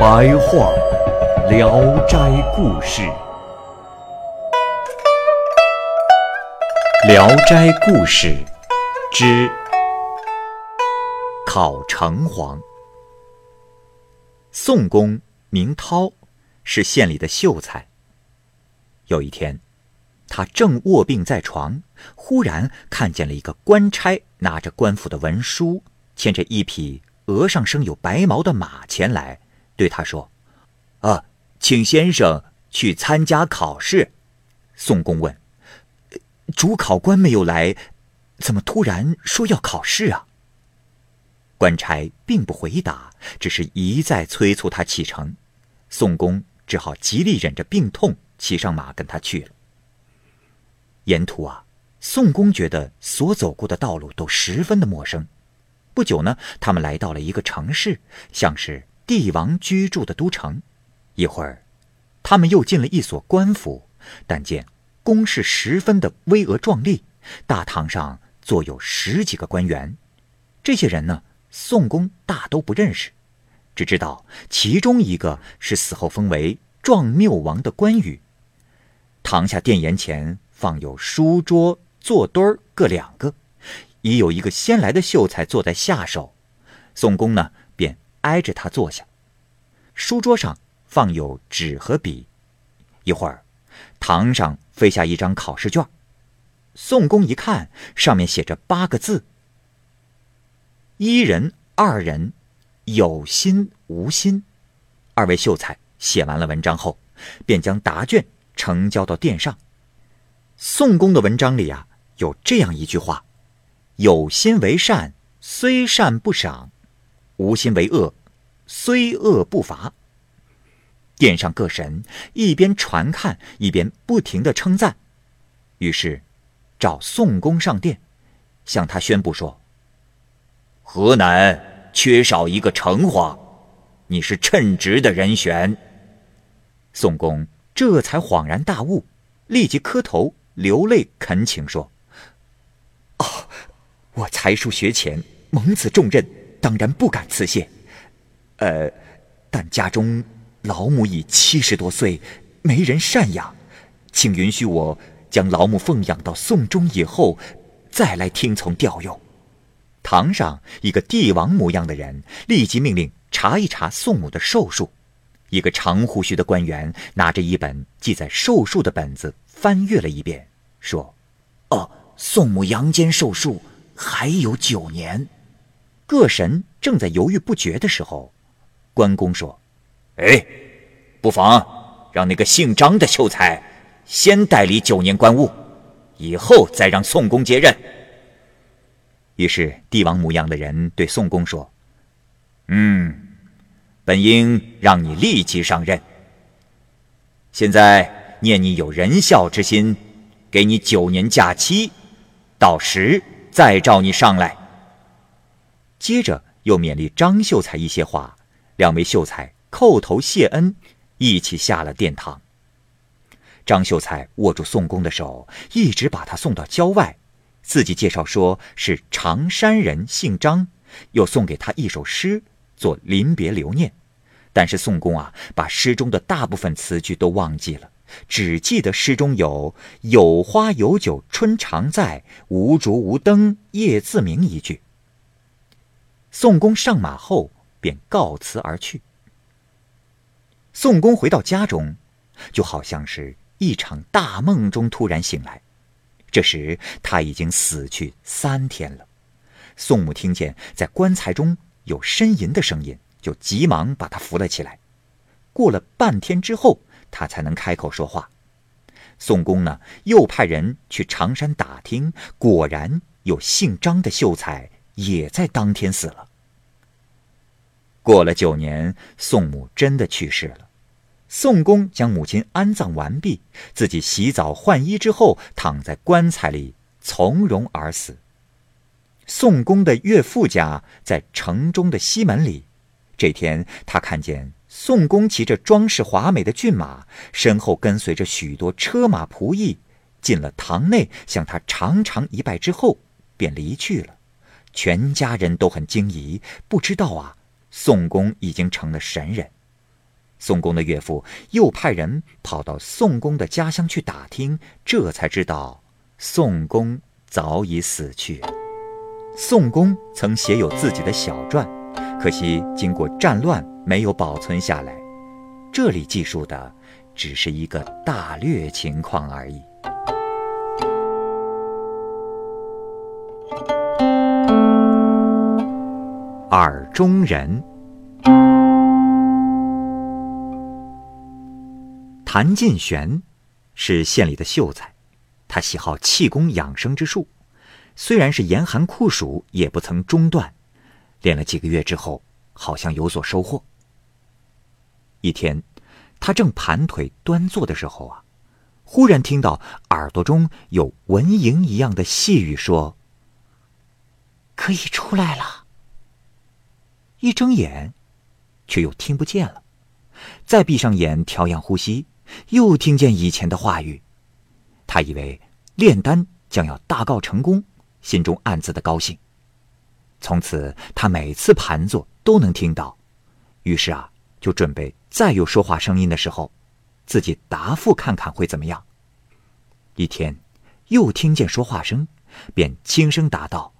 白话《聊斋故事》，《聊斋故事》之考城隍。宋公。名涛是县里的秀才。有一天，他正卧病在床，忽然看见了一个官差拿着官府的文书，牵着一匹额上生有白毛的马前来，对他说：“啊，请先生去参加考试。”宋公问：“主考官没有来，怎么突然说要考试啊？”官差并不回答，只是一再催促他启程。宋公只好极力忍着病痛，骑上马跟他去了。沿途啊，宋公觉得所走过的道路都十分的陌生。不久呢，他们来到了一个城市，像是帝王居住的都城。一会儿，他们又进了一所官府，但见宫室十分的巍峨壮丽，大堂上坐有十几个官员。这些人呢，宋公大都不认识，只知道其中一个是死后封为壮缪王的关羽。堂下殿檐前放有书桌、坐墩儿各两个，已有一个先来的秀才坐在下手。宋公呢，挨着他坐下。书桌上放有纸和笔。一会儿，堂上飞下一张考试卷。宋公一看，上面写着八个字。一人、二人，有心无心。二位秀才写完了文章后，便将答卷呈交到殿上。宋公的文章里啊，有这样一句话：“有心为善，虽善不赏；无心为恶，虽恶不罚。”殿上各神一边传看，一边不停的称赞。于是，找宋公上殿，向他宣布说。河南缺少一个城隍，你是称职的人选。宋公这才恍然大悟，立即磕头流泪恳请说：“哦，我才疏学浅，蒙此重任，当然不敢辞谢。呃，但家中老母已七十多岁，没人赡养，请允许我将老母奉养到宋中以后，再来听从调用。”堂上一个帝王模样的人立即命令查一查宋母的寿数。一个长胡须的官员拿着一本记载寿数的本子翻阅了一遍，说：“哦，宋母阳间寿数还有九年。”各神正在犹豫不决的时候，关公说：“哎，不妨让那个姓张的秀才先代理九年官务，以后再让宋公接任。”于是，帝王模样的人对宋公说：“嗯，本应让你立即上任。现在念你有仁孝之心，给你九年假期，到时再召你上来。”接着又勉励张秀才一些话，两位秀才叩头谢恩，一起下了殿堂。张秀才握住宋公的手，一直把他送到郊外。自己介绍说是常山人，姓张，又送给他一首诗做临别留念。但是宋公啊，把诗中的大部分词句都忘记了，只记得诗中有“有花有酒春常在，无烛无灯夜自明”一句。宋公上马后便告辞而去。宋公回到家中，就好像是一场大梦中突然醒来。这时他已经死去三天了。宋母听见在棺材中有呻吟的声音，就急忙把他扶了起来。过了半天之后，他才能开口说话。宋公呢，又派人去常山打听，果然有姓张的秀才也在当天死了。过了九年，宋母真的去世了。宋公将母亲安葬完毕，自己洗澡换衣之后，躺在棺材里从容而死。宋公的岳父家在城中的西门里。这天，他看见宋公骑着装饰华美的骏马，身后跟随着许多车马仆役，进了堂内，向他长长一拜之后，便离去了。全家人都很惊疑，不知道啊，宋公已经成了神人。宋公的岳父又派人跑到宋公的家乡去打听，这才知道宋公早已死去。宋公曾写有自己的小传，可惜经过战乱没有保存下来。这里记述的只是一个大略情况而已。耳中人。谭进玄是县里的秀才，他喜好气功养生之术，虽然是严寒酷暑，也不曾中断。练了几个月之后，好像有所收获。一天，他正盘腿端坐的时候啊，忽然听到耳朵中有蚊蝇一样的细语说：“可以出来了。”一睁眼，却又听不见了。再闭上眼，调养呼吸。又听见以前的话语，他以为炼丹将要大告成功，心中暗自的高兴。从此，他每次盘坐都能听到，于是啊，就准备再有说话声音的时候，自己答复看看会怎么样。一天，又听见说话声，便轻声答道：“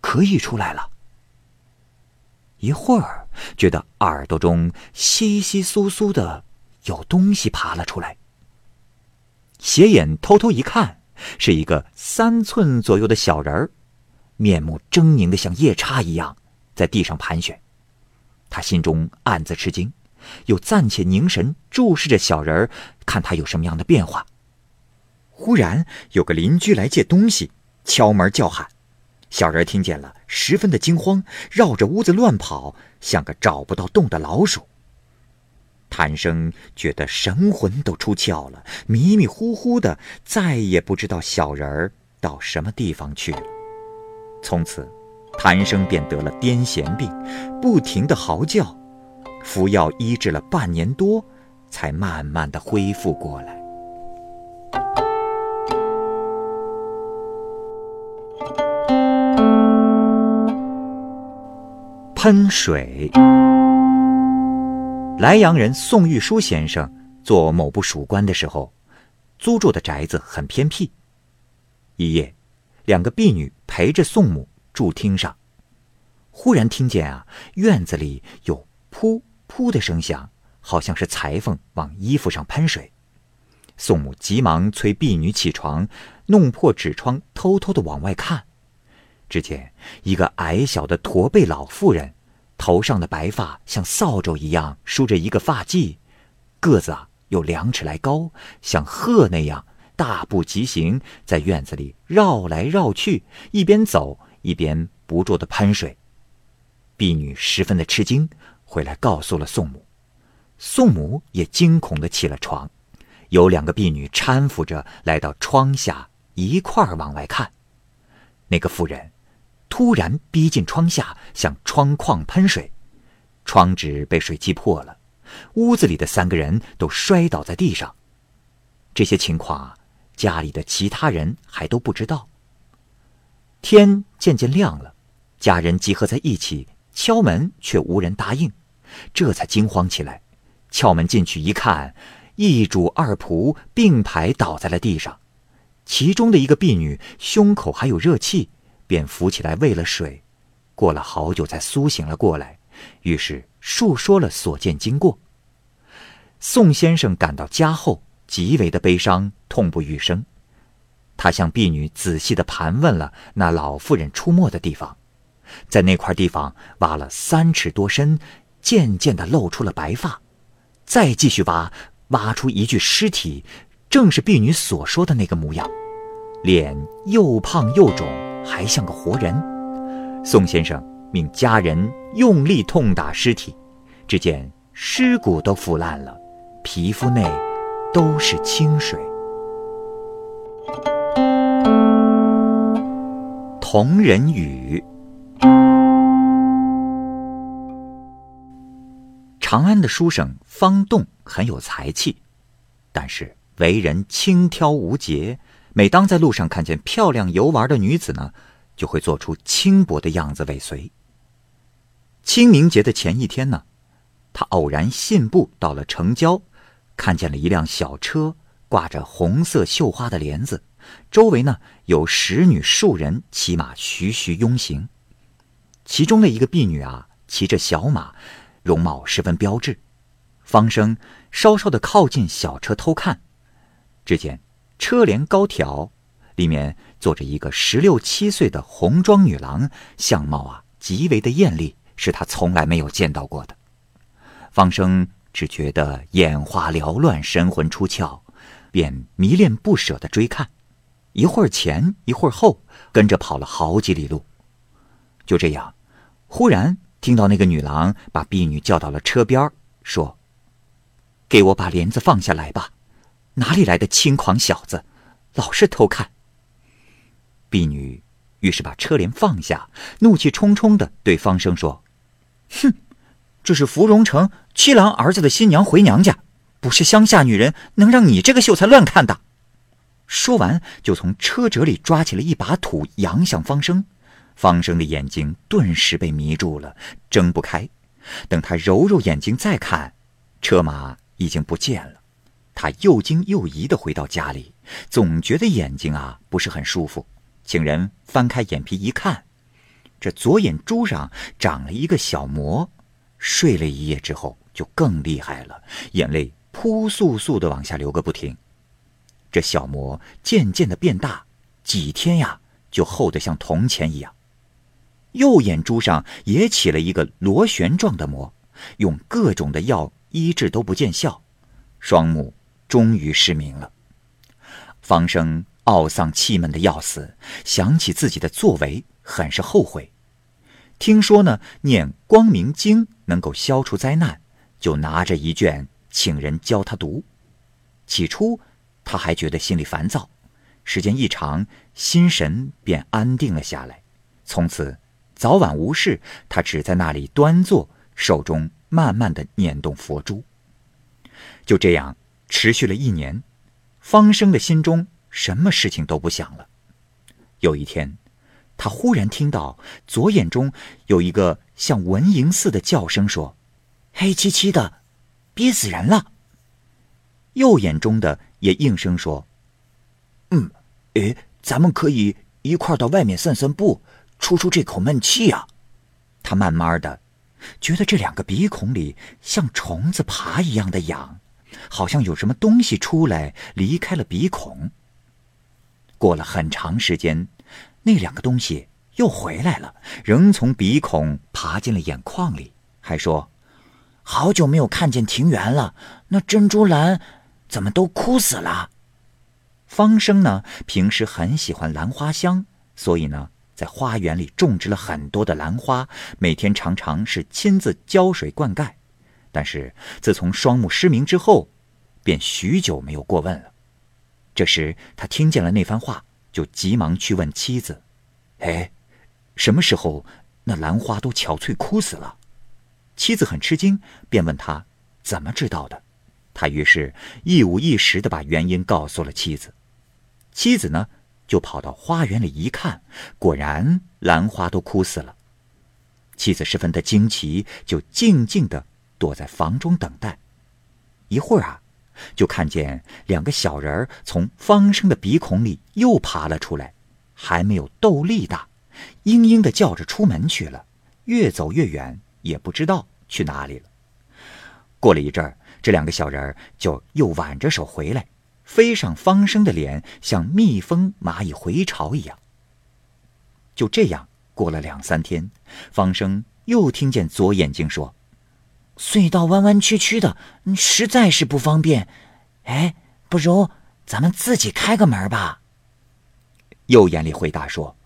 可以出来了。”一会儿，觉得耳朵中稀稀疏疏的。有东西爬了出来，斜眼偷偷一看，是一个三寸左右的小人儿，面目狰狞的像夜叉一样，在地上盘旋。他心中暗自吃惊，又暂且凝神注视着小人儿，看他有什么样的变化。忽然有个邻居来借东西，敲门叫喊，小人听见了，十分的惊慌，绕着屋子乱跑，像个找不到洞的老鼠。谭生觉得神魂都出窍了，迷迷糊糊的，再也不知道小人儿到什么地方去了。从此，谭生便得了癫痫病，不停的嚎叫，服药医治了半年多，才慢慢的恢复过来。喷水。莱阳人宋玉书先生做某部属官的时候，租住的宅子很偏僻。一夜，两个婢女陪着宋母住厅上，忽然听见啊，院子里有噗噗的声响，好像是裁缝往衣服上喷水。宋母急忙催婢女起床，弄破纸窗，偷偷的往外看，只见一个矮小的驼背老妇人。头上的白发像扫帚一样梳着一个发髻，个子啊有两尺来高，像鹤那样大步疾行，在院子里绕来绕去，一边走一边不住的喷水。婢女十分的吃惊，回来告诉了宋母，宋母也惊恐的起了床，有两个婢女搀扶着来到窗下，一块往外看，那个妇人。突然逼近窗下，向窗框喷水，窗纸被水击破了，屋子里的三个人都摔倒在地上。这些情况，家里的其他人还都不知道。天渐渐亮了，家人集合在一起敲门，却无人答应，这才惊慌起来。敲门进去一看，一主二仆并排倒在了地上，其中的一个婢女胸口还有热气。便扶起来喂了水，过了好久才苏醒了过来，于是述说了所见经过。宋先生赶到家后，极为的悲伤，痛不欲生。他向婢女仔细的盘问了那老妇人出没的地方，在那块地方挖了三尺多深，渐渐的露出了白发，再继续挖，挖出一具尸体，正是婢女所说的那个模样，脸又胖又肿。还像个活人，宋先生命家人用力痛打尸体，只见尸骨都腐烂了，皮肤内都是清水。同人语。长安的书生方栋很有才气，但是为人轻佻无节。每当在路上看见漂亮游玩的女子呢，就会做出轻薄的样子尾随。清明节的前一天呢，他偶然信步到了城郊，看见了一辆小车，挂着红色绣花的帘子。周围呢有十女数人骑马徐徐拥行，其中的一个婢女啊骑着小马，容貌十分标致。方生稍稍的靠近小车偷看，只见车帘高挑，里面坐着一个十六七岁的红妆女郎，相貌啊极为的艳丽，是他从来没有见到过的。方生只觉得眼花缭乱，神魂出窍，便迷恋不舍的追看。一会儿前，一会儿后，跟着跑了好几里路。就这样，忽然听到那个女郎把婢女叫到了车边说：“给我把帘子放下来吧！哪里来的轻狂小子，老是偷看。”婢女于是把车帘放下，怒气冲冲的对方生说：“哼，这是芙蓉城七郎儿子的新娘回娘家，不是乡下女人能让你这个秀才乱看的。”说完，就从车辙里抓起了一把土，扬向方生。方生的眼睛顿时被迷住了，睁不开。等他揉揉眼睛再看，车马已经不见了。他又惊又疑地回到家里，总觉得眼睛啊不是很舒服，请人翻开眼皮一看，这左眼珠上长了一个小膜。睡了一夜之后，就更厉害了，眼泪扑簌簌地往下流个不停。这小膜渐渐的变大，几天呀就厚得像铜钱一样。右眼珠上也起了一个螺旋状的膜，用各种的药医治都不见效，双目终于失明了。方生懊丧气闷的要死，想起自己的作为，很是后悔。听说呢，念光明经能够消除灾难，就拿着一卷请人教他读。起初。他还觉得心里烦躁，时间一长，心神便安定了下来。从此，早晚无事，他只在那里端坐，手中慢慢的捻动佛珠。就这样持续了一年，方生的心中什么事情都不想了。有一天，他忽然听到左眼中有一个像蚊蝇似的叫声，说：“黑漆漆的，憋死人了。”右眼中的。也应声说：“嗯，诶，咱们可以一块到外面散散步，出出这口闷气啊。”他慢慢的觉得这两个鼻孔里像虫子爬一样的痒，好像有什么东西出来离开了鼻孔。过了很长时间，那两个东西又回来了，仍从鼻孔爬进了眼眶里，还说：“好久没有看见庭园了，那珍珠兰。”怎么都枯死了？方生呢？平时很喜欢兰花香，所以呢，在花园里种植了很多的兰花，每天常常是亲自浇水灌溉。但是自从双目失明之后，便许久没有过问了。这时他听见了那番话，就急忙去问妻子：“哎，什么时候那兰花都憔悴枯死了？”妻子很吃惊，便问他怎么知道的。他于是一五一十的把原因告诉了妻子，妻子呢就跑到花园里一看，果然兰花都枯死了。妻子十分的惊奇，就静静的躲在房中等待。一会儿啊，就看见两个小人儿从方生的鼻孔里又爬了出来，还没有豆粒大，嘤嘤的叫着出门去了，越走越远，也不知道去哪里了。过了一阵儿。这两个小人儿就又挽着手回来，飞上方生的脸，像蜜蜂、蚂蚁回巢一样。就这样过了两三天，方生又听见左眼睛说：“隧道弯弯曲曲的，实在是不方便。哎，不如咱们自己开个门吧。”右眼里回答说：“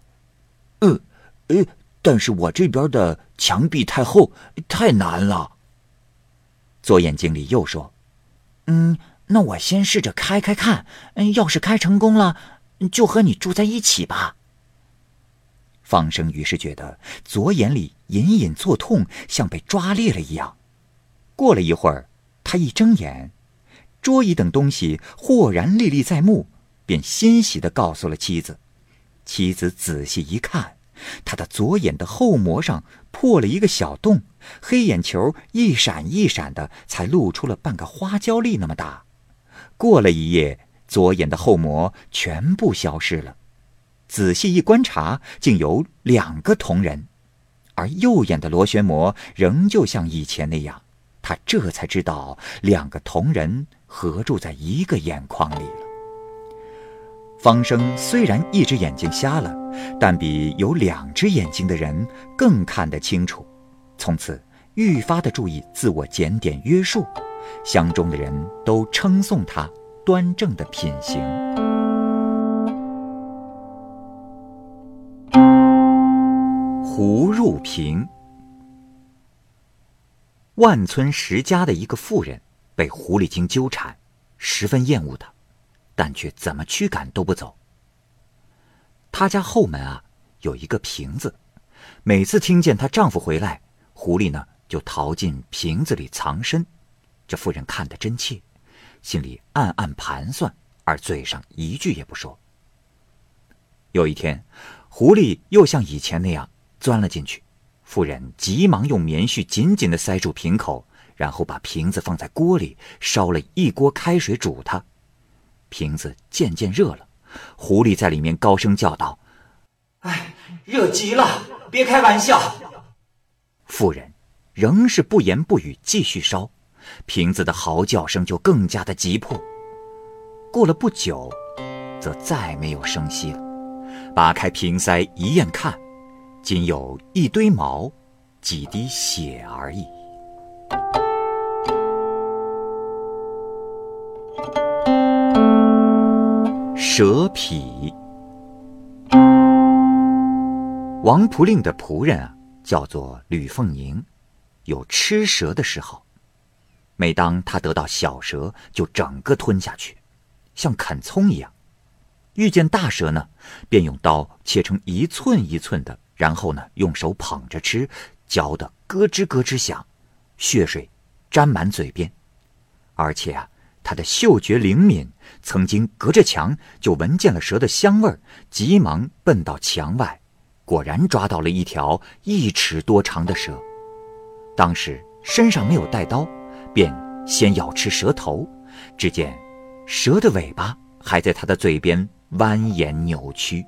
嗯，呃，但是我这边的墙壁太厚，太难了。左眼睛里又说：“嗯，那我先试着开开看，嗯，要是开成功了，就和你住在一起吧。”方生于是觉得左眼里隐隐作痛，像被抓裂了一样。过了一会儿，他一睁眼，桌椅等东西豁然历历在目，便欣喜地告诉了妻子。妻子仔细一看，他的左眼的后膜上破了一个小洞，黑眼球一闪一闪的，才露出了半个花椒粒那么大。过了一夜，左眼的后膜全部消失了。仔细一观察，竟有两个同人，而右眼的螺旋膜仍旧像以前那样。他这才知道，两个同人合住在一个眼眶里了。方生虽然一只眼睛瞎了，但比有两只眼睛的人更看得清楚。从此愈发的注意自我检点约束，乡中的人都称颂他端正的品行。胡入平，万村十家的一个妇人被狐狸精纠缠，十分厌恶他，但却怎么驱赶都不走。她家后门啊有一个瓶子，每次听见她丈夫回来，狐狸呢就逃进瓶子里藏身。这妇人看得真切，心里暗暗盘算，而嘴上一句也不说。有一天，狐狸又像以前那样。钻了进去，妇人急忙用棉絮紧紧的塞住瓶口，然后把瓶子放在锅里，烧了一锅开水煮它。瓶子渐渐热了，狐狸在里面高声叫道：“哎，热极了，别开玩笑。”妇人仍是不言不语，继续烧，瓶子的嚎叫声就更加的急迫。过了不久，则再没有声息了。扒开瓶塞一验看。仅有一堆毛，几滴血而已。蛇皮，王仆令的仆人啊，叫做吕凤宁，有吃蛇的嗜好。每当他得到小蛇，就整个吞下去，像啃葱一样；遇见大蛇呢，便用刀切成一寸一寸的。然后呢，用手捧着吃，嚼得咯吱咯吱响，血水沾满嘴边。而且啊，他的嗅觉灵敏，曾经隔着墙就闻见了蛇的香味儿，急忙奔到墙外，果然抓到了一条一尺多长的蛇。当时身上没有带刀，便先咬吃蛇头，只见蛇的尾巴还在他的嘴边蜿蜒扭曲。